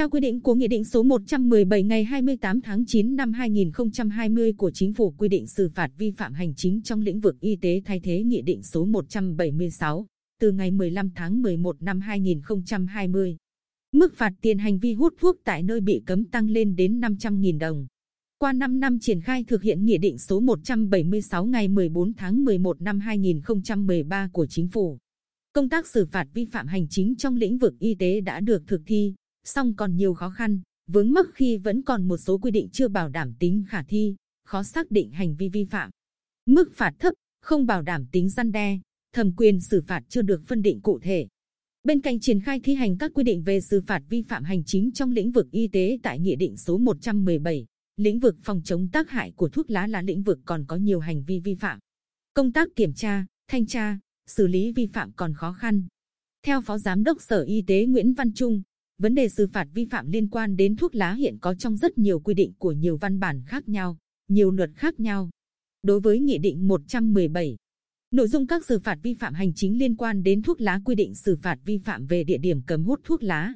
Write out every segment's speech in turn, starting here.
Theo quy định của Nghị định số 117 ngày 28 tháng 9 năm 2020 của Chính phủ quy định xử phạt vi phạm hành chính trong lĩnh vực y tế thay thế Nghị định số 176 từ ngày 15 tháng 11 năm 2020. Mức phạt tiền hành vi hút thuốc tại nơi bị cấm tăng lên đến 500.000 đồng. Qua 5 năm triển khai thực hiện Nghị định số 176 ngày 14 tháng 11 năm 2013 của Chính phủ, công tác xử phạt vi phạm hành chính trong lĩnh vực y tế đã được thực thi, song còn nhiều khó khăn, vướng mắc khi vẫn còn một số quy định chưa bảo đảm tính khả thi, khó xác định hành vi vi phạm. Mức phạt thấp, không bảo đảm tính răn đe, thẩm quyền xử phạt chưa được phân định cụ thể. Bên cạnh triển khai thi hành các quy định về xử phạt vi phạm hành chính trong lĩnh vực y tế tại Nghị định số 117, lĩnh vực phòng chống tác hại của thuốc lá là lĩnh vực còn có nhiều hành vi vi phạm. Công tác kiểm tra, thanh tra, xử lý vi phạm còn khó khăn. Theo Phó Giám đốc Sở Y tế Nguyễn Văn Trung, vấn đề xử phạt vi phạm liên quan đến thuốc lá hiện có trong rất nhiều quy định của nhiều văn bản khác nhau, nhiều luật khác nhau. Đối với Nghị định 117, nội dung các xử phạt vi phạm hành chính liên quan đến thuốc lá quy định xử phạt vi phạm về địa điểm cấm hút thuốc lá.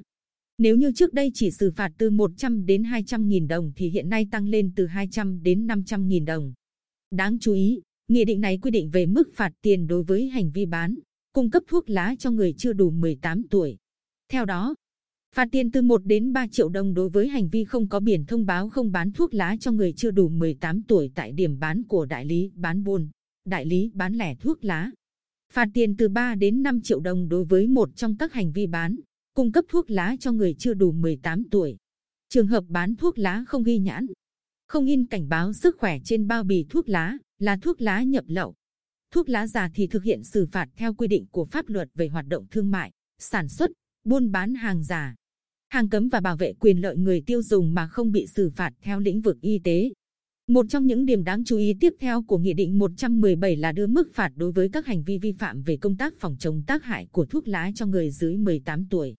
Nếu như trước đây chỉ xử phạt từ 100 đến 200 nghìn đồng thì hiện nay tăng lên từ 200 đến 500 nghìn đồng. Đáng chú ý, Nghị định này quy định về mức phạt tiền đối với hành vi bán, cung cấp thuốc lá cho người chưa đủ 18 tuổi. Theo đó, phạt tiền từ 1 đến 3 triệu đồng đối với hành vi không có biển thông báo không bán thuốc lá cho người chưa đủ 18 tuổi tại điểm bán của đại lý bán buôn, đại lý bán lẻ thuốc lá. Phạt tiền từ 3 đến 5 triệu đồng đối với một trong các hành vi bán, cung cấp thuốc lá cho người chưa đủ 18 tuổi. Trường hợp bán thuốc lá không ghi nhãn, không in cảnh báo sức khỏe trên bao bì thuốc lá là thuốc lá nhập lậu. Thuốc lá giả thì thực hiện xử phạt theo quy định của pháp luật về hoạt động thương mại, sản xuất, buôn bán hàng giả, hàng cấm và bảo vệ quyền lợi người tiêu dùng mà không bị xử phạt theo lĩnh vực y tế. Một trong những điểm đáng chú ý tiếp theo của Nghị định 117 là đưa mức phạt đối với các hành vi vi phạm về công tác phòng chống tác hại của thuốc lá cho người dưới 18 tuổi.